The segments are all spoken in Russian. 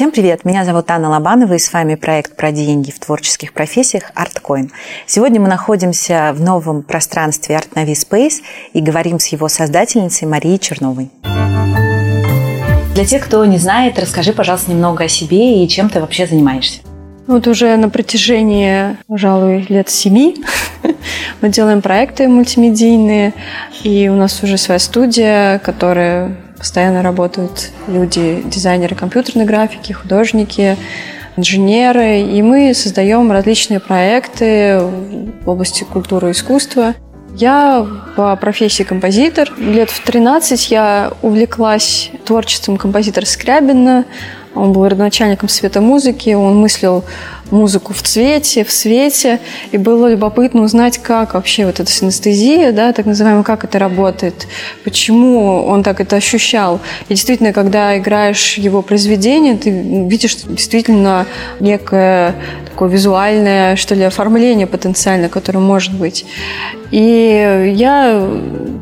Всем привет! Меня зовут Анна Лобанова, и с вами проект про деньги в творческих профессиях ArtCoin. Сегодня мы находимся в новом пространстве ArtNavi Space и говорим с его создательницей Марией Черновой. Для тех, кто не знает, расскажи, пожалуйста, немного о себе и чем ты вообще занимаешься. Вот уже на протяжении, пожалуй, лет семи мы делаем проекты мультимедийные, и у нас уже своя студия, которая Постоянно работают люди, дизайнеры компьютерной графики, художники, инженеры, и мы создаем различные проекты в области культуры и искусства. Я по профессии композитор. Лет в 13 я увлеклась творчеством композитора Скрябина. Он был родоначальником света музыки, он мыслил музыку в цвете, в свете, и было любопытно узнать, как вообще вот эта синестезия, да, так называемая, как это работает, почему он так это ощущал. И действительно, когда играешь его произведение, ты видишь действительно некое такое визуальное, что ли, оформление потенциально, которое может быть. И я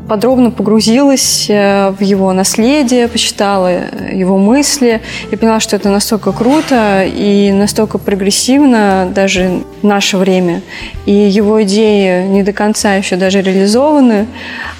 подробно погрузилась э, в его наследие, почитала его мысли и поняла, что это настолько круто и настолько прогрессивно даже в наше время. И его идеи не до конца еще даже реализованы.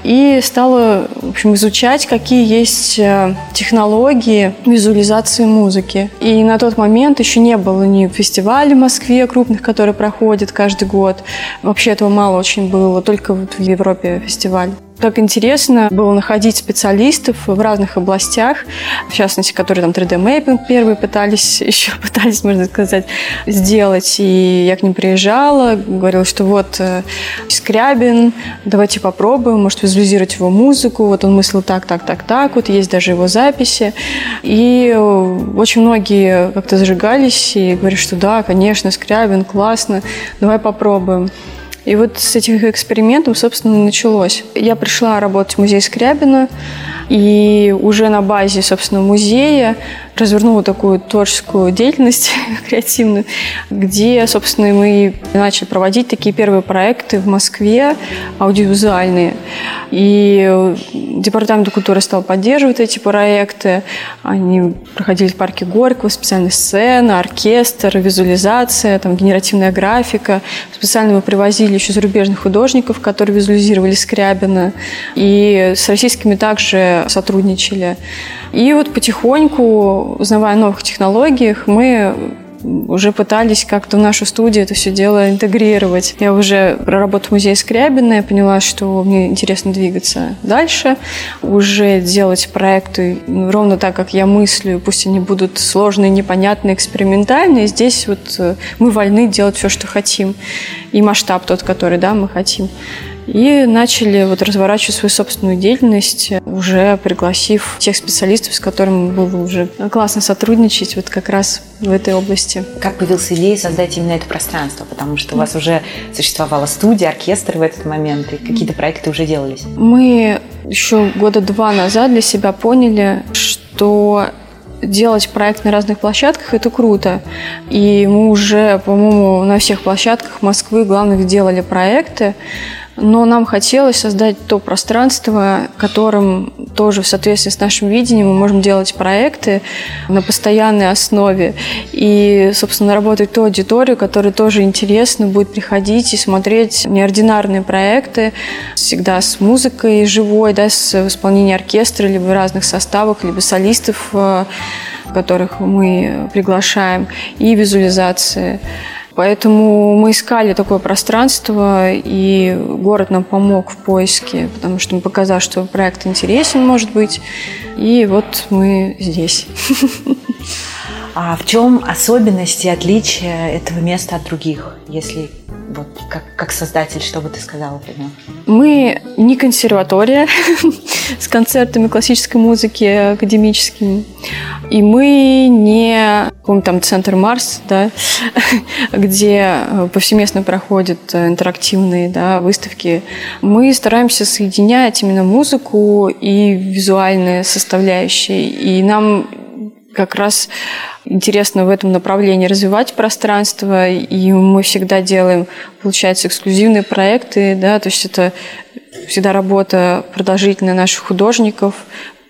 И стала, в общем, изучать, какие есть э, технологии визуализации музыки. И на тот момент еще не было ни фестивалей в Москве крупных, которые проходят каждый год. Вообще этого мало очень было, только вот в Европе фестиваль. Так интересно было находить специалистов в разных областях, в частности, которые там 3D-мейпинг первые пытались, еще пытались, можно сказать, сделать. И я к ним приезжала, говорила, что вот э, Скрябин, давайте попробуем, может, визуализировать его музыку. Вот он мыслил так, так, так, так, вот есть даже его записи. И очень многие как-то зажигались и говорят, что да, конечно, Скрябин, классно, давай попробуем. И вот с этих экспериментов, собственно, началось. Я пришла работать в музей Скрябина, и уже на базе, собственно, музея развернула такую творческую деятельность креативную, где, собственно, мы начали проводить такие первые проекты в Москве, аудиовизуальные. И Департамент культуры стал поддерживать эти проекты. Они проходили в парке Горького, специальная сцена, оркестр, визуализация, там, генеративная графика. Специально мы привозили еще зарубежных художников, которые визуализировали Скрябина. И с российскими также сотрудничали. И вот потихоньку, узнавая о новых технологиях, мы уже пытались как-то в нашу студию это все дело интегрировать. Я уже проработала в музее Скрябина, я поняла, что мне интересно двигаться дальше, уже делать проекты ровно так, как я мыслю, пусть они будут сложные, непонятные, экспериментальные. Здесь вот э, мы вольны делать все, что хотим, и масштаб тот, который да, мы хотим. И начали вот разворачивать свою собственную деятельность, уже пригласив тех специалистов, с которыми было уже классно сотрудничать вот как раз в этой области. Как появилась идея создать именно это пространство? Потому что у вас уже существовала студия, оркестр в этот момент, и какие-то проекты уже делались. Мы еще года два назад для себя поняли, что делать проект на разных площадках – это круто. И мы уже, по-моему, на всех площадках Москвы главных делали проекты но нам хотелось создать то пространство, которым тоже в соответствии с нашим видением мы можем делать проекты на постоянной основе и, собственно, работать ту аудиторию, которая тоже интересно будет приходить и смотреть неординарные проекты, всегда с музыкой живой, да, с исполнением оркестра, либо разных составах, либо солистов, э, которых мы приглашаем, и визуализации. Поэтому мы искали такое пространство, и город нам помог в поиске, потому что мы показали, что проект интересен, может быть. И вот мы здесь. А в чем особенности и отличия этого места от других, если вот как, как создатель, что бы ты сказала примерно? Мы не консерватория с концертами классической музыки академическими. И мы не какой там центр Марс, да, где э, повсеместно проходят э, интерактивные да, выставки. Мы стараемся соединять именно музыку и визуальные составляющие. И нам как раз интересно в этом направлении развивать пространство, и мы всегда делаем, получается, эксклюзивные проекты, да, то есть это всегда работа продолжительная наших художников,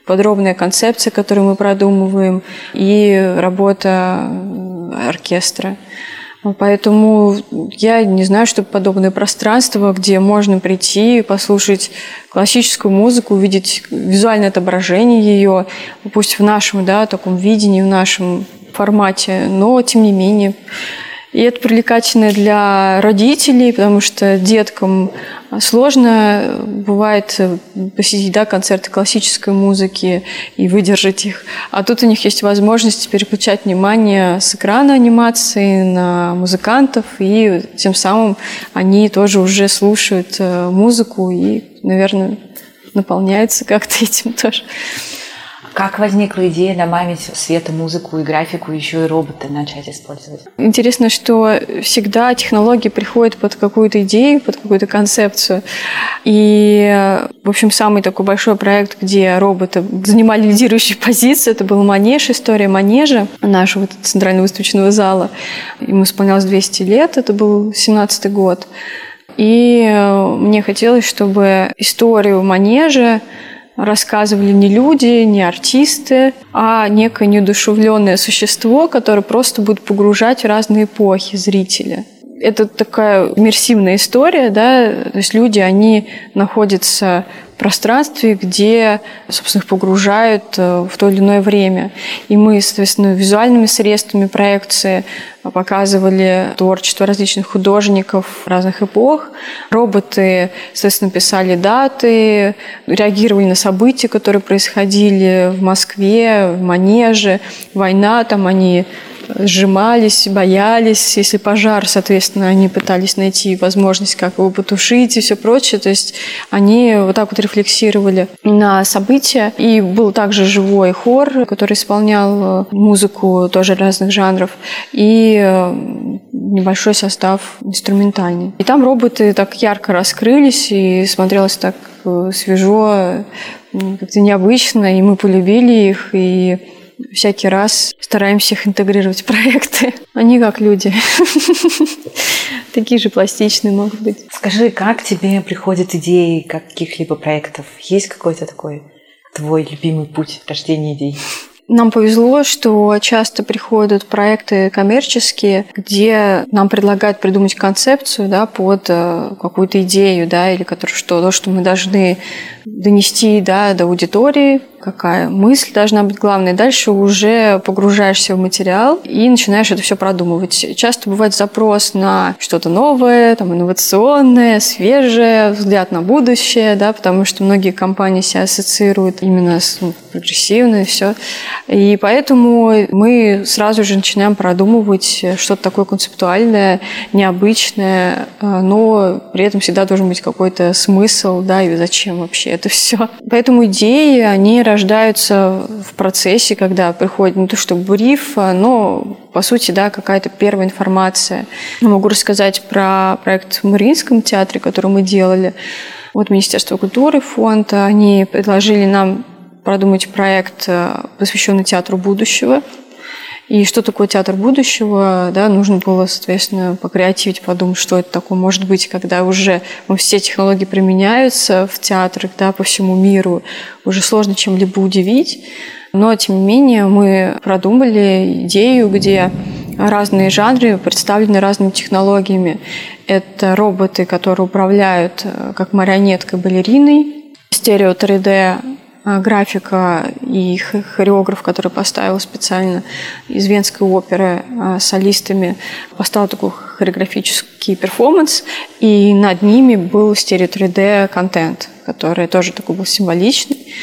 подробная концепция, которую мы продумываем, и работа оркестра. Поэтому я не знаю, что подобное пространство, где можно прийти, послушать классическую музыку, увидеть визуальное отображение ее, пусть в нашем да, таком видении, в нашем формате, но тем не менее и это привлекательно для родителей, потому что деткам сложно бывает посетить да, концерты классической музыки и выдержать их. А тут у них есть возможность переключать внимание с экрана анимации на музыкантов, и тем самым они тоже уже слушают э, музыку и, наверное, наполняются как-то этим тоже. Как возникла идея добавить света, музыку и графику, еще и роботы начать использовать? Интересно, что всегда технологии приходят под какую-то идею, под какую-то концепцию. И, в общем, самый такой большой проект, где роботы занимали лидирующие позиции, это был Манеж, история Манежа, нашего центрального выставочного зала. Ему исполнялось 200 лет, это был 17 год. И мне хотелось, чтобы историю Манежа рассказывали не люди, не артисты, а некое неудушевленное существо, которое просто будет погружать в разные эпохи зрителя. Это такая иммерсивная история, да, то есть люди, они находятся пространстве, где, собственно, их погружают э, в то или иное время. И мы, соответственно, визуальными средствами проекции показывали творчество различных художников разных эпох. Роботы, соответственно, писали даты, реагировали на события, которые происходили в Москве, в Манеже, война, там они сжимались, боялись. Если пожар, соответственно, они пытались найти возможность, как его потушить и все прочее. То есть они вот так вот рефлексировали на события. И был также живой хор, который исполнял музыку тоже разных жанров. И э, небольшой состав инструментальный. И там роботы так ярко раскрылись и смотрелось так э, свежо, как-то необычно, и мы полюбили их, и всякий раз стараемся их интегрировать в проекты. Они как люди. Такие же пластичные могут быть. Скажи, как тебе приходят идеи каких-либо проектов? Есть какой-то такой твой любимый путь рождения идей? Нам повезло, что часто приходят проекты коммерческие, где нам предлагают придумать концепцию да, под э, какую-то идею, да, или который, что, то, что мы должны донести да, до аудитории, какая мысль должна быть главной. Дальше уже погружаешься в материал и начинаешь это все продумывать. Часто бывает запрос на что-то новое, там, инновационное, свежее, взгляд на будущее, да, потому что многие компании себя ассоциируют именно с ну, прогрессивной, все. И поэтому мы сразу же начинаем продумывать что-то такое концептуальное, необычное, но при этом всегда должен быть какой-то смысл, да, и зачем вообще это все. Поэтому идеи, они рождаются в процессе, когда приходит не то что бриф, но, по сути, да, какая-то первая информация. Я могу рассказать про проект в Мариинском театре, который мы делали. Вот Министерство культуры, фонд, они предложили нам продумать проект, э, посвященный театру будущего. И что такое театр будущего, да, нужно было, соответственно, покреативить, подумать, что это такое может быть, когда уже ну, все технологии применяются в театрах, да, по всему миру, уже сложно чем-либо удивить. Но, тем не менее, мы продумали идею, где разные жанры представлены разными технологиями. Это роботы, которые управляют э, как марионеткой балериной, стерео 3D а, графика и хореограф, который поставил специально из Венской оперы а, солистами, поставил такой хореографический перформанс, и над ними был стерео 3D контент, который тоже такой был символичный.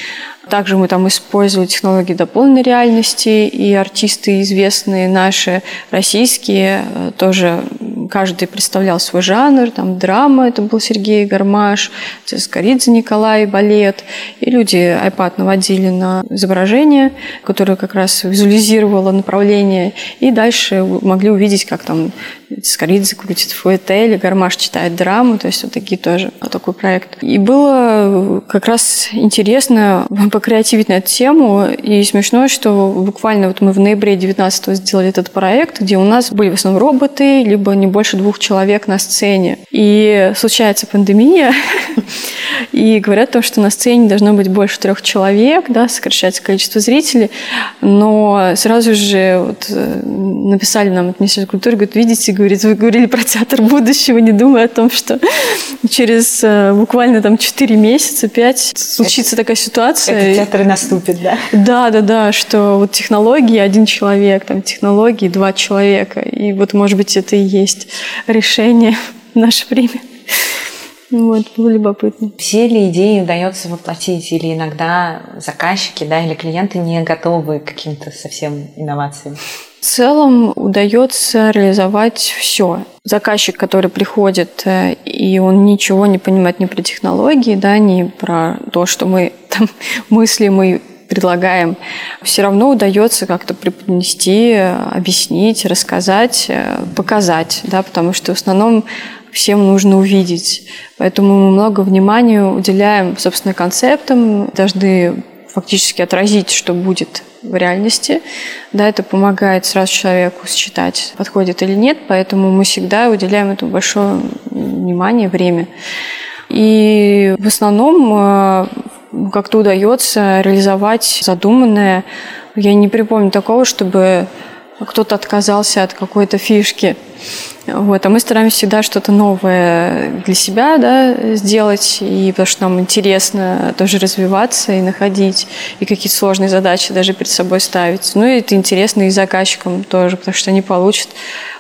Также мы там использовали технологии дополненной реальности, и артисты известные наши, российские, э, тоже каждый представлял свой жанр. Там драма, это был Сергей Гармаш, Цискоридзе Николай, балет. И люди iPad наводили на изображение, которое как раз визуализировало направление. И дальше могли увидеть, как там Скоридзе крутит фуэте или Гармаш читает драму, то есть вот такие тоже, вот такой проект. И было как раз интересно покреативить на эту тему, и смешно, что буквально вот мы в ноябре 19 сделали этот проект, где у нас были в основном роботы, либо не больше двух человек на сцене. И случается пандемия, И говорят о том, что на сцене должно быть больше трех человек, да, сокращается количество зрителей. Но сразу же вот, э, написали нам от Министерства культуры, говорят, видите, говорит, вы говорили про театр будущего, не думая о том, что через э, буквально там 4 месяца, 5 случится это, такая ситуация. Это театр и наступит, да? Да, да, да, что вот технологии один человек, там технологии два человека. И вот, может быть, это и есть решение в наше время. Вот, было любопытно. Все ли идеи удается воплотить? Или иногда заказчики да, или клиенты не готовы к каким-то совсем инновациям? В целом удается реализовать все. Заказчик, который приходит, э, и он ничего не понимает ни про технологии, да, ни про то, что мы там мыслим и предлагаем, все равно удается как-то преподнести, объяснить, рассказать, э, показать, да, потому что в основном всем нужно увидеть. Поэтому мы много внимания уделяем, собственно, концептам, должны фактически отразить, что будет в реальности. Да, это помогает сразу человеку считать, подходит или нет, поэтому мы всегда уделяем этому большое внимание, время. И в основном э, как-то удается реализовать задуманное. Я не припомню такого, чтобы кто-то отказался от какой-то фишки. Вот, а мы стараемся всегда что-то новое для себя да, сделать, и потому что нам интересно тоже развиваться и находить, и какие-то сложные задачи даже перед собой ставить. Ну и это интересно и заказчикам тоже, потому что они получат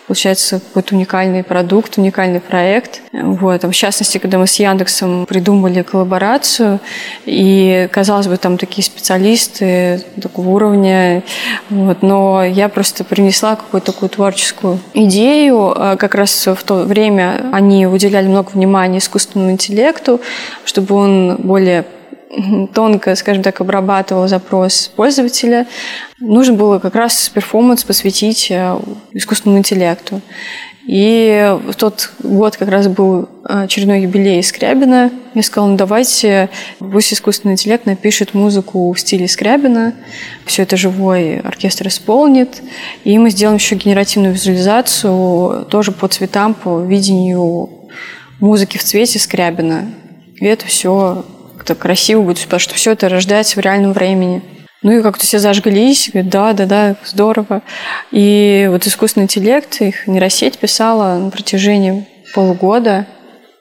получается какой-то уникальный продукт, уникальный проект. Вот. В частности, когда мы с Яндексом придумали коллаборацию, и, казалось бы, там такие специалисты такого уровня, вот, но я просто принесла какую-то такую творческую идею. А как раз в то время они уделяли много внимания искусственному интеллекту, чтобы он более тонко, скажем так, обрабатывал запрос пользователя, нужно было как раз перформанс посвятить э, искусственному интеллекту. И в тот год как раз был очередной юбилей Скрябина. Я сказала, ну давайте, пусть искусственный интеллект напишет музыку в стиле Скрябина, все это живой оркестр исполнит, и мы сделаем еще генеративную визуализацию тоже по цветам, по видению музыки в цвете Скрябина. И это все как-то красиво будет, потому что все это рождается в реальном времени. Ну и как-то все зажглись, говорят, да, да, да, здорово. И вот искусственный интеллект, их нейросеть писала на протяжении полугода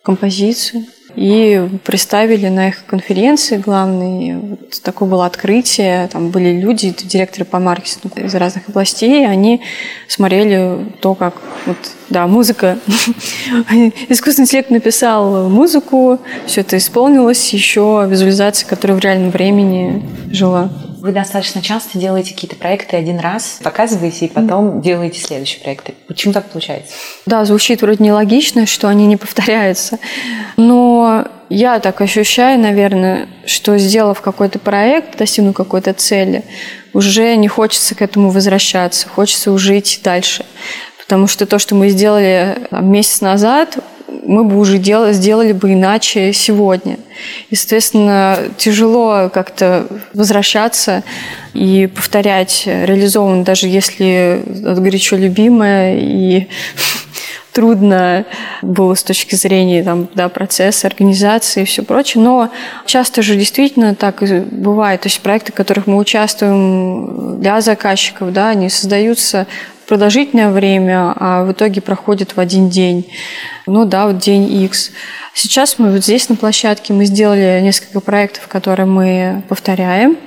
композицию. И представили на их конференции главной. Вот такое было открытие. Там были люди, директоры по маркетингу из разных областей. Они смотрели то, как вот, да, музыка. Искусственный интеллект написал музыку, все это исполнилось, еще визуализация, которая в реальном времени жила. Вы достаточно часто делаете какие-то проекты один раз, показываете, и потом делаете следующие проекты. Почему так получается? Да, звучит вроде нелогично, что они не повторяются. Но я так ощущаю, наверное, что сделав какой-то проект, достигнув какой-то цели, уже не хочется к этому возвращаться, хочется уже идти дальше. Потому что то, что мы сделали месяц назад, мы бы уже делали, сделали бы иначе сегодня. И, соответственно, тяжело как-то возвращаться и повторять реализованно, даже если горячо любимое и трудно было с точки зрения там, да, процесса, организации и все прочее. Но часто же действительно так и бывает. То есть проекты, в которых мы участвуем для заказчиков, да, они создаются продолжительное время, а в итоге проходит в один день. Ну да, вот день X. Сейчас мы вот здесь на площадке мы сделали несколько проектов, которые мы повторяем.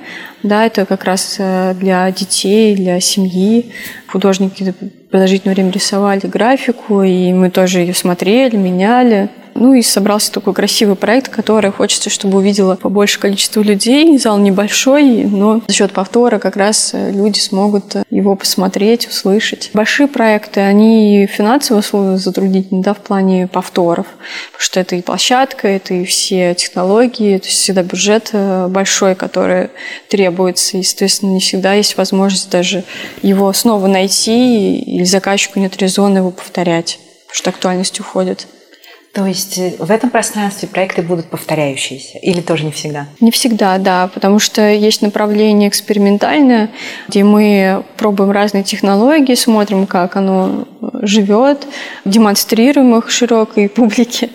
Да, это как раз э, для детей, для семьи. Художники продолжительное время рисовали графику, и мы тоже ее смотрели, меняли. Ну и собрался такой красивый проект, который хочется, чтобы увидело побольше количество людей. Зал небольшой, но за счет повтора как раз э, люди смогут э, его посмотреть, услышать. Большие проекты, они финансово затруднительны, да, в плане повторов, потому что это и площадка, это и все технологии, то есть всегда бюджет э, большой, который требуется, и, соответственно, не всегда есть возможность даже его снова найти, или заказчику нет резона его повторять, потому что актуальность уходит. То есть э, в этом пространстве проекты будут повторяющиеся или тоже не всегда? Не всегда, да, потому что есть направление экспериментальное, где мы пробуем разные технологии, смотрим, как оно живет, демонстрируем их широкой публике,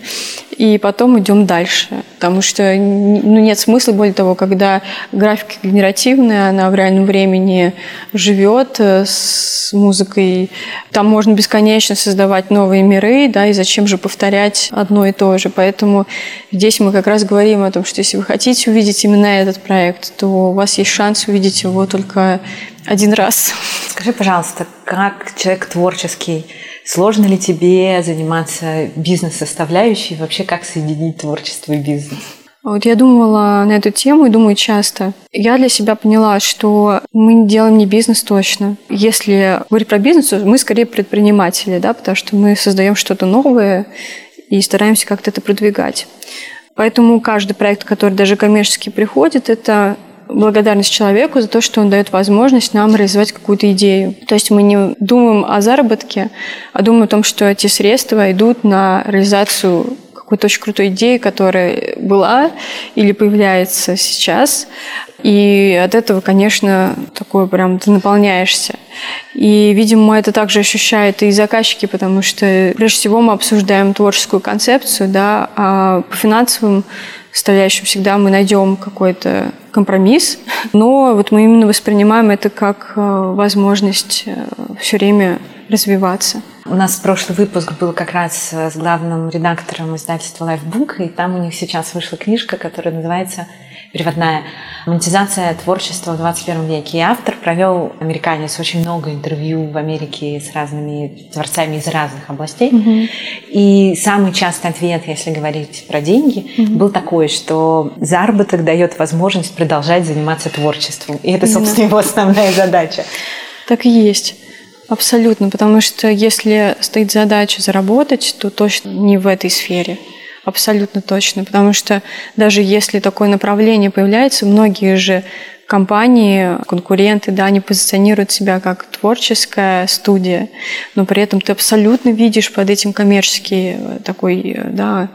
и потом идем дальше. Потому что ну, нет смысла, более того, когда графика генеративная, она в реальном времени живет э, с музыкой, там можно бесконечно создавать новые миры, да, и зачем же повторять одно и то же. Поэтому здесь мы как раз говорим о том, что если вы хотите увидеть именно этот проект, то у вас есть шанс увидеть его только один раз. Скажи, пожалуйста, как человек творческий, сложно ли тебе заниматься бизнес-составляющей? Вообще, как соединить творчество и бизнес? Вот я думала на эту тему и думаю часто. Я для себя поняла, что мы делаем не бизнес точно. Если говорить про бизнес, то мы скорее предприниматели, да, потому что мы создаем что-то новое и стараемся как-то это продвигать. Поэтому каждый проект, который даже коммерчески приходит, это благодарность человеку за то, что он дает возможность нам реализовать какую-то идею. То есть мы не думаем о заработке, а думаем о том, что эти средства идут на реализацию какой-то очень крутой идеи, которая была или появляется сейчас. И от этого, конечно, такое прям ты наполняешься. И, видимо, это также ощущают и заказчики, потому что прежде всего мы обсуждаем творческую концепцию, да, а по финансовым составляющим всегда мы найдем какой-то компромисс, но вот мы именно воспринимаем это как э, возможность э, все время развиваться. У нас прошлый выпуск был как раз с главным редактором издательства Lifebook, и там у них сейчас вышла книжка, которая называется переводная монетизация творчества в 21 веке. И автор провел, американец, очень много интервью в Америке с разными творцами из разных областей. Mm-hmm. И самый частый ответ, если говорить про деньги, mm-hmm. был такой, что заработок дает возможность продолжать заниматься творчеством. И это, собственно, mm-hmm. его основная задача. Так и есть. Абсолютно, потому что если стоит задача заработать, то точно не в этой сфере. Абсолютно точно. Потому что даже если такое направление появляется, многие же компании, конкуренты, да, они позиционируют себя как творческая студия, но при этом ты абсолютно видишь под этим коммерческий э, такой, э, да,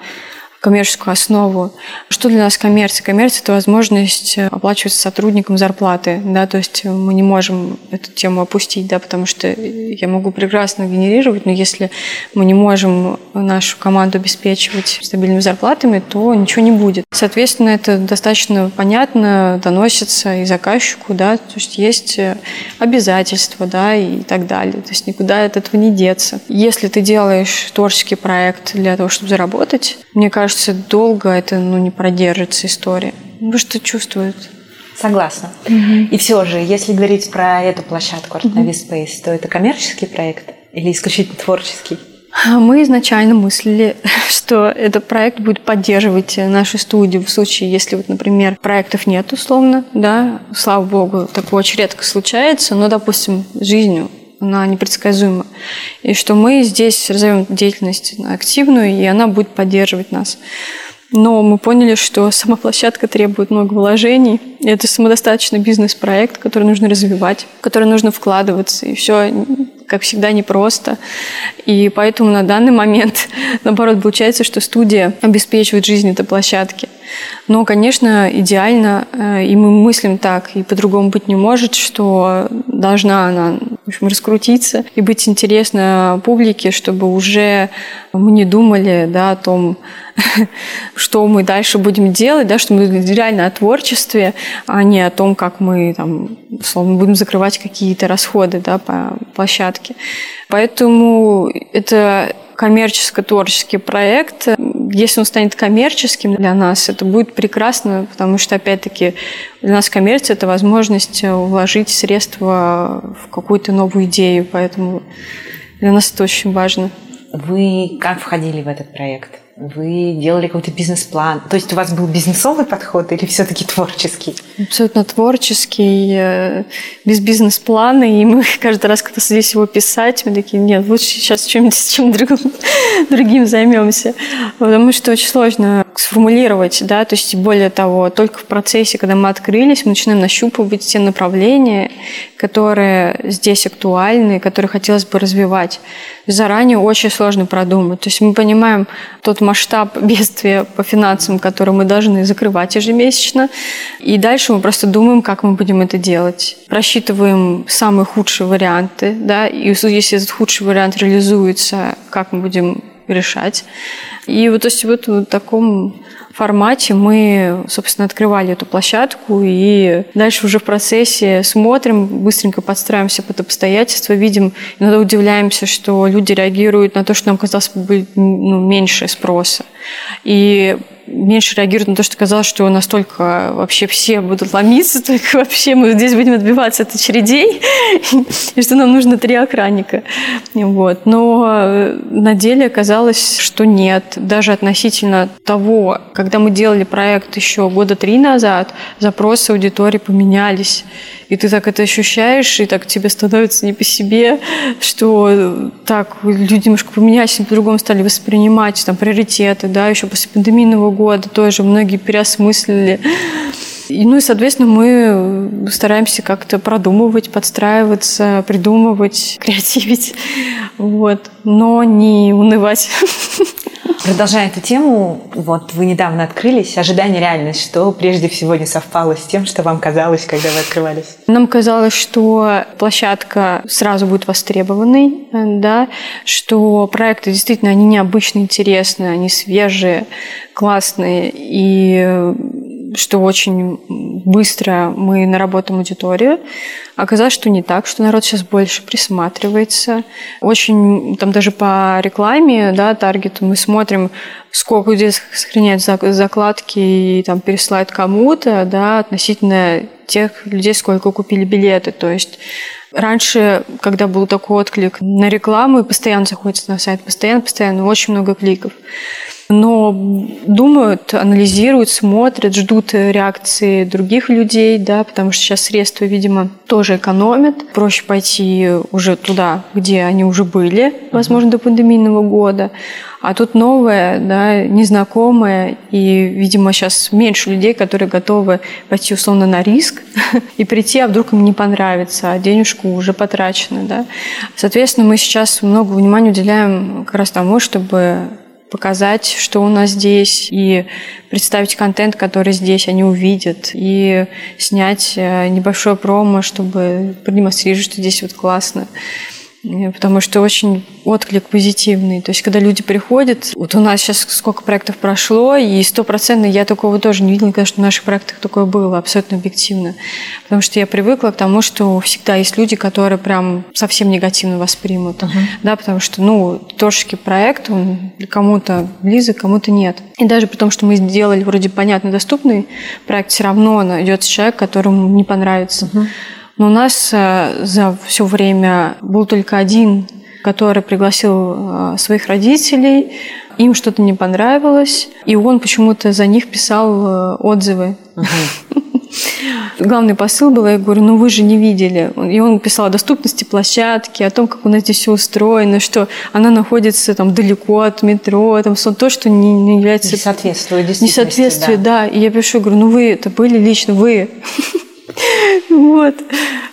коммерческую основу. Что для нас коммерция? Коммерция – это возможность э, оплачивать сотрудникам зарплаты, да, то есть мы не можем эту тему опустить, да, потому что я могу прекрасно генерировать, но если мы не можем нашу команду обеспечивать стабильными зарплатами, то ничего не будет. Соответственно, это достаточно понятно доносится и заказчику, да, то есть есть э, обязательства, да, и так далее, то есть никуда от этого не деться. Если ты делаешь творческий проект для того, чтобы заработать, мне кажется, кажется, долго это ну, не продержится история. Вы что чувствуют? Согласна. Угу. И все же, если говорить про эту площадку Art. Space, то это коммерческий проект или исключительно творческий? Мы изначально мыслили, что этот проект будет поддерживать нашу студию в случае, если, вот, например, проектов нет условно, да, слава богу, такое очень редко случается, но, допустим, жизнью она непредсказуема. И что мы здесь разовьем деятельность активную, и она будет поддерживать нас. Но мы поняли, что сама площадка требует много вложений. Это самодостаточный бизнес-проект, который нужно развивать, в который нужно вкладываться. И все, как всегда, непросто. И поэтому на данный момент, наоборот, получается, что студия обеспечивает жизнь этой площадки. Но, конечно, идеально, э, и мы мыслим так, и по-другому быть не может, что должна она общем, раскрутиться и быть интересна публике, чтобы уже мы не думали да, о том, что мы дальше будем делать, да, что мы реально о творчестве, а не о том, как мы там, условно, будем закрывать какие-то расходы да, по площадке. Поэтому это коммерческо-творческий проект. Если он станет коммерческим для нас, это будет прекрасно, потому что, опять-таки, для нас коммерция – это возможность вложить средства в какую-то новую идею, поэтому для нас это очень важно. Вы как входили в этот проект? Вы делали какой-то бизнес-план? То есть у вас был бизнесовый подход или все-таки творческий? Абсолютно творческий, э, без бизнес-плана. И мы каждый раз, когда садились его писать, мы такие, нет, лучше сейчас чем-нибудь чем другим, другим займемся. Потому что очень сложно сформулировать, да, то есть более того, только в процессе, когда мы открылись, мы начинаем нащупывать те направления, которые здесь актуальны, которые хотелось бы развивать. Заранее очень сложно продумать. То есть мы понимаем тот масштаб бедствия по финансам, который мы должны закрывать ежемесячно, и дальше мы просто думаем, как мы будем это делать. Просчитываем самые худшие варианты, да, и если этот худший вариант реализуется, как мы будем решать. И вот, то есть вот в таком формате мы, собственно, открывали эту площадку и дальше уже в процессе смотрим, быстренько подстраиваемся под обстоятельства, видим, иногда удивляемся, что люди реагируют на то, что нам казалось бы ну, меньше спроса. И меньше реагируют на то, что казалось, что настолько вообще все будут ломиться, только вообще мы здесь будем отбиваться от очередей, и что нам нужно три охранника. Вот. Но э, на деле оказалось, что нет. Даже относительно того, когда мы делали проект еще года три назад, запросы аудитории поменялись и ты так это ощущаешь, и так тебе становится не по себе, что так, люди немножко поменялись, по-другому стали воспринимать там приоритеты, да, еще после пандемийного года тоже многие переосмыслили. И, ну и, соответственно, мы стараемся как-то продумывать, подстраиваться, придумывать, креативить, вот, но не унывать. Продолжая эту тему, вот вы недавно открылись, ожидание реальность, что прежде всего не совпало с тем, что вам казалось, когда вы открывались? Нам казалось, что площадка сразу будет востребованной, да, что проекты действительно, они необычно интересные, они свежие, классные, и что очень быстро мы наработаем аудиторию. Оказалось, что не так, что народ сейчас больше присматривается. Очень, там даже по рекламе, да, таргету мы смотрим, сколько людей сохраняют закладки и там пересылают кому-то, да, относительно тех людей, сколько купили билеты. То есть Раньше, когда был такой отклик на рекламу, постоянно заходят на сайт, постоянно, постоянно, очень много кликов но думают, анализируют, смотрят, ждут реакции других людей, да, потому что сейчас средства, видимо, тоже экономят. Проще пойти уже туда, где они уже были, возможно, до пандемийного года. А тут новое, да, незнакомое, и, видимо, сейчас меньше людей, которые готовы пойти условно на риск и прийти, а вдруг им не понравится, а денежку уже потрачена, да. Соответственно, мы сейчас много внимания уделяем как раз тому, чтобы показать, что у нас здесь, и представить контент, который здесь они увидят, и снять э, небольшое промо, чтобы продемонстрировать, что здесь вот классно. Потому что очень отклик позитивный. То есть, когда люди приходят, вот у нас сейчас сколько проектов прошло, и стопроцентно я такого тоже не видела, конечно, в наших проектах такое было, абсолютно объективно. Потому что я привыкла к тому, что всегда есть люди, которые прям совсем негативно воспримут. Uh-huh. Да, потому что, ну, творческий проект, он кому-то близок, кому-то нет. И даже при том, что мы сделали вроде понятно доступный проект, все равно найдется человек, которому не понравится. Uh-huh. Но у нас э, за все время был только один, который пригласил э, своих родителей. Им что-то не понравилось, и он почему-то за них писал э, отзывы. Главный посыл был, я говорю, ну вы же не видели. И он писал о доступности площадки, о том, как у нас здесь все устроено, что она находится там далеко от метро, там то, что не, не является... Несоответствует Несоответствие, да. да. И я пишу, говорю, ну вы это были лично, вы. Вот.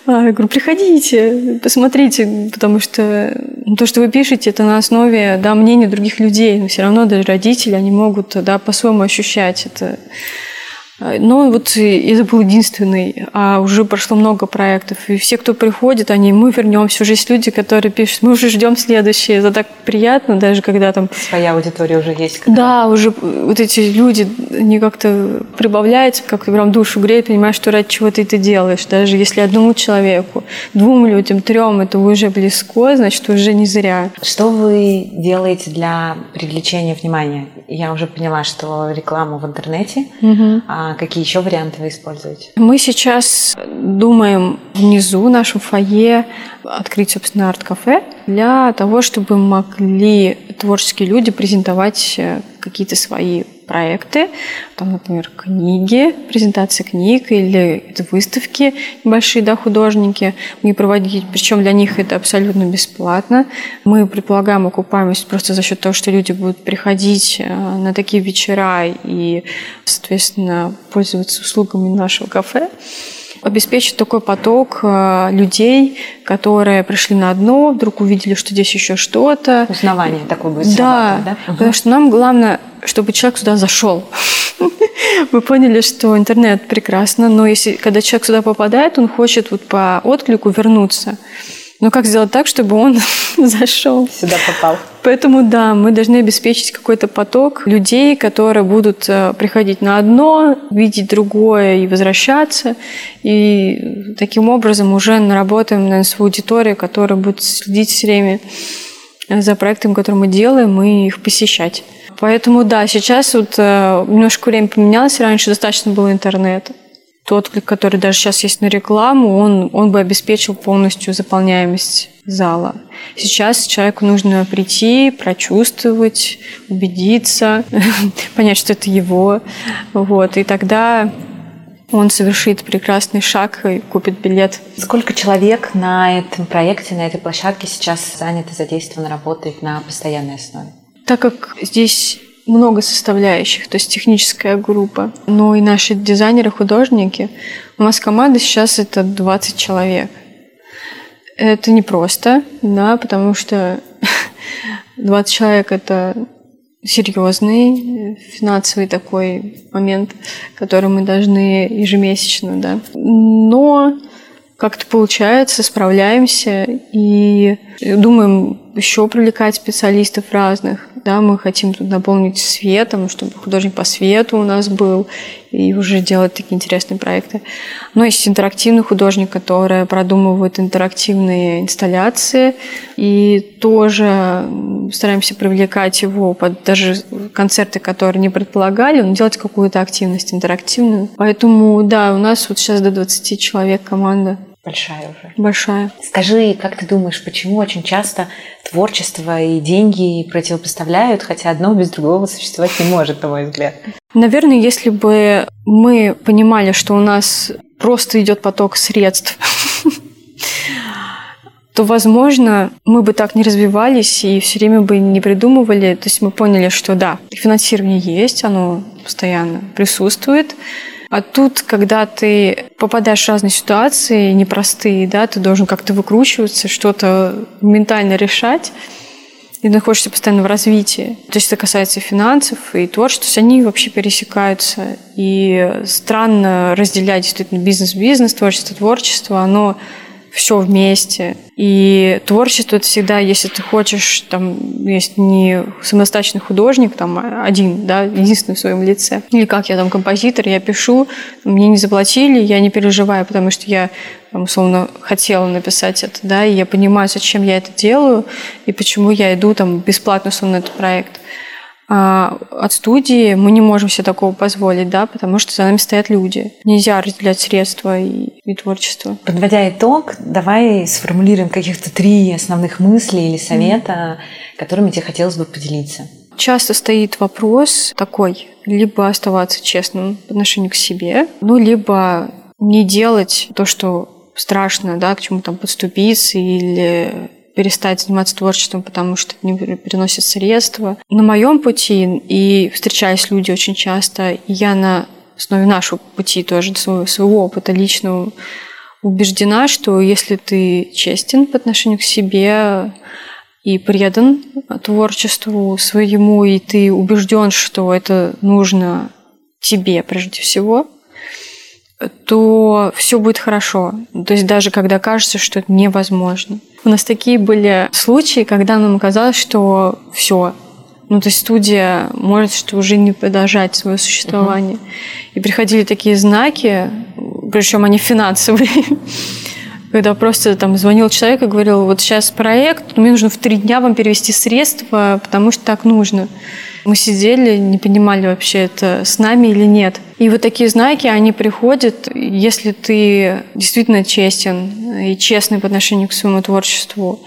А, я говорю, приходите, посмотрите, потому что ну, то, что вы пишете, это на основе да, мнения других людей, но все равно даже родители, они могут да, по-своему ощущать это. Но вот это был единственный, а уже прошло много проектов. И все, кто приходит, они, мы вернемся. Уже есть люди, которые пишут, мы уже ждем следующее. Это так приятно, даже когда там... Своя аудитория уже есть. Когда... Да, уже вот эти люди, они как-то прибавляются, как-то прям душу греют, понимаешь, что ради чего ты это делаешь. Даже если одному человеку, двум людям, трем, это уже близко, значит, уже не зря. Что вы делаете для привлечения внимания? Я уже поняла, что реклама в интернете, угу. а какие еще варианты вы используете? Мы сейчас думаем внизу в нашем фойе открыть, собственно, арт-кафе для того, чтобы могли творческие люди презентовать э, какие-то свои проекты, там, например, книги, презентация книг или это выставки небольшие, да, художники, мы проводить, причем для них это абсолютно бесплатно. Мы предполагаем окупаемость просто за счет того, что люди будут приходить э, на такие вечера и, соответственно, пользоваться услугами нашего кафе. Обеспечить такой поток э, людей, которые пришли на одно, вдруг увидели, что здесь еще что-то. Узнавание такое будет. Да, да? потому что нам главное, чтобы человек сюда зашел. Мы поняли, что интернет прекрасно, но если когда человек сюда попадает, он хочет вот по отклику вернуться. Но как сделать так, чтобы он зашел? Сюда попал. Поэтому да, мы должны обеспечить какой-то поток людей, которые будут э, приходить на одно, видеть другое и возвращаться. И таким образом уже наработаем наверное, свою аудиторию, которая будет следить все время за проектом, который мы делаем, и их посещать. Поэтому да, сейчас вот э, немножко время поменялось. Раньше достаточно было интернета тот отклик, который даже сейчас есть на рекламу, он, он бы обеспечил полностью заполняемость зала. Сейчас человеку нужно прийти, прочувствовать, убедиться, понять, что это его. Вот, и тогда он совершит прекрасный шаг и купит билет. Сколько человек на этом проекте, на этой площадке сейчас занято, задействовано, работает на постоянной основе? Так как здесь много составляющих, то есть техническая группа, но и наши дизайнеры, художники. У нас команда сейчас это 20 человек. Это непросто, да, потому что 20 человек это серьезный финансовый такой момент, который мы должны ежемесячно, да. Но как-то получается, справляемся и думаем еще привлекать специалистов разных. Да, мы хотим тут наполнить светом, чтобы художник по свету у нас был, и уже делать такие интересные проекты. Но есть интерактивный художник, который продумывает интерактивные инсталляции, и тоже стараемся привлекать его под даже концерты, которые не предполагали, но делать какую-то активность интерактивную. Поэтому, да, у нас вот сейчас до 20 человек команда. Большая уже. Большая. Скажи, как ты думаешь, почему очень часто творчество и деньги противопоставляют, хотя одно без другого существовать не может, на мой взгляд? Наверное, если бы мы понимали, что у нас просто идет поток средств, то, возможно, мы бы так не развивались и все время бы не придумывали. То есть мы поняли, что да, финансирование есть, оно постоянно присутствует, а тут, когда ты попадаешь в разные ситуации, непростые, да, ты должен как-то выкручиваться, что-то ментально решать, и находишься постоянно в развитии. То есть это касается и финансов, и творчества, то есть они вообще пересекаются. И странно разделять действительно бизнес-бизнес, творчество-творчество, оно все вместе. И творчество это всегда, если ты хочешь, там, есть не самодостаточный художник, там, один, да, единственный в своем лице. Или как я там композитор, я пишу, мне не заплатили, я не переживаю, потому что я там, условно, хотела написать это, да, и я понимаю, зачем я это делаю, и почему я иду там бесплатно, условно, на этот проект. А от студии мы не можем себе такого позволить, да, потому что за нами стоят люди. Нельзя разделять средства и, и творчество. Подводя итог, давай сформулируем каких-то три основных мысли или совета, mm-hmm. которыми тебе хотелось бы поделиться. Часто стоит вопрос такой, либо оставаться честным по отношению к себе, ну, либо не делать то, что страшно, да, к чему там подступиться или перестать заниматься творчеством, потому что не переносит средства. На моем пути, и встречались люди очень часто, я на основе нашего пути тоже, своего опыта личного, убеждена, что если ты честен по отношению к себе и предан творчеству своему, и ты убежден, что это нужно тебе прежде всего, то все будет хорошо. То есть даже когда кажется, что это невозможно. У нас такие были случаи, когда нам казалось, что все, ну, то есть студия может что уже не продолжать свое существование. Uh-huh. И приходили такие знаки, причем они финансовые, когда просто там звонил человек и говорил, вот сейчас проект, мне нужно в три дня вам перевести средства, потому что так нужно. Мы сидели, не понимали вообще, это с нами или нет. И вот такие знаки, они приходят, если ты действительно честен и честный по отношению к своему творчеству,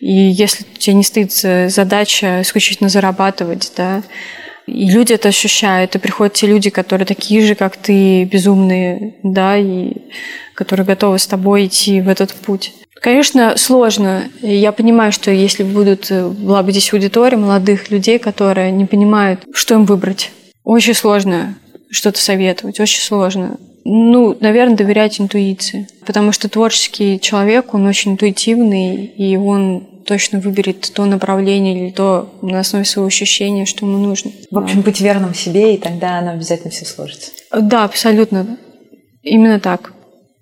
и если тебе не стоит задача исключительно зарабатывать, да, и люди это ощущают, и приходят те люди, которые такие же, как ты, безумные, да, и которые готовы с тобой идти в этот путь. Конечно, сложно. Я понимаю, что если будут, э, была бы здесь аудитория молодых людей, которые не понимают, что им выбрать. Очень сложно что-то советовать, очень сложно. Ну, наверное, доверять интуиции. Потому что творческий человек, он очень интуитивный, и он точно выберет то направление или то на основе своего ощущения, что ему нужно. В общем, быть верным себе, и тогда оно обязательно все сложится. Да, абсолютно. Именно так.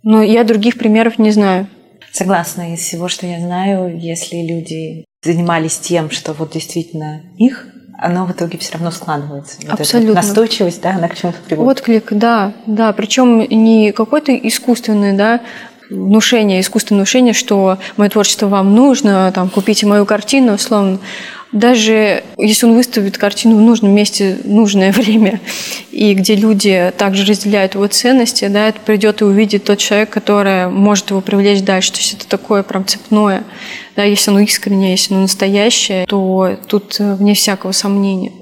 Но я других примеров не знаю. Согласна. Из всего, что я знаю, если люди занимались тем, что вот действительно их, оно в итоге все равно складывается. Вот Абсолютно. настойчивость, да, она к чему-то приводит. Отклик, да, да. Причем не какой-то искусственный, да, внушение, искусственное внушение, что мое творчество вам нужно, там, купите мою картину, условно. Даже если он выставит картину в нужном месте, в нужное время, и где люди также разделяют его ценности, да, это придет и увидит тот человек, который может его привлечь дальше. То есть это такое прям цепное. Да, если оно искреннее, если оно настоящее, то тут вне всякого сомнения.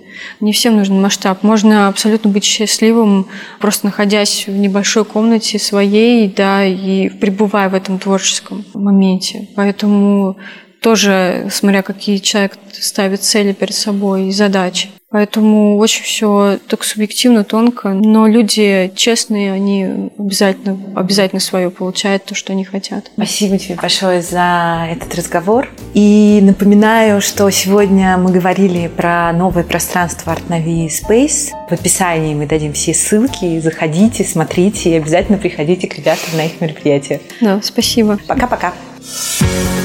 Не всем нужен масштаб. Можно абсолютно быть счастливым, просто находясь в небольшой комнате своей, да, и пребывая в этом творческом моменте. Поэтому тоже, смотря какие человек ставит цели перед собой и задачи. Поэтому очень все так субъективно, тонко. Но люди честные, они обязательно, обязательно свое получают, то, что они хотят. Спасибо тебе большое за этот разговор. И напоминаю, что сегодня мы говорили про новое пространство Art Space. В описании мы дадим все ссылки. Заходите, смотрите и обязательно приходите к ребятам на их мероприятия. Да, спасибо. Пока-пока. thank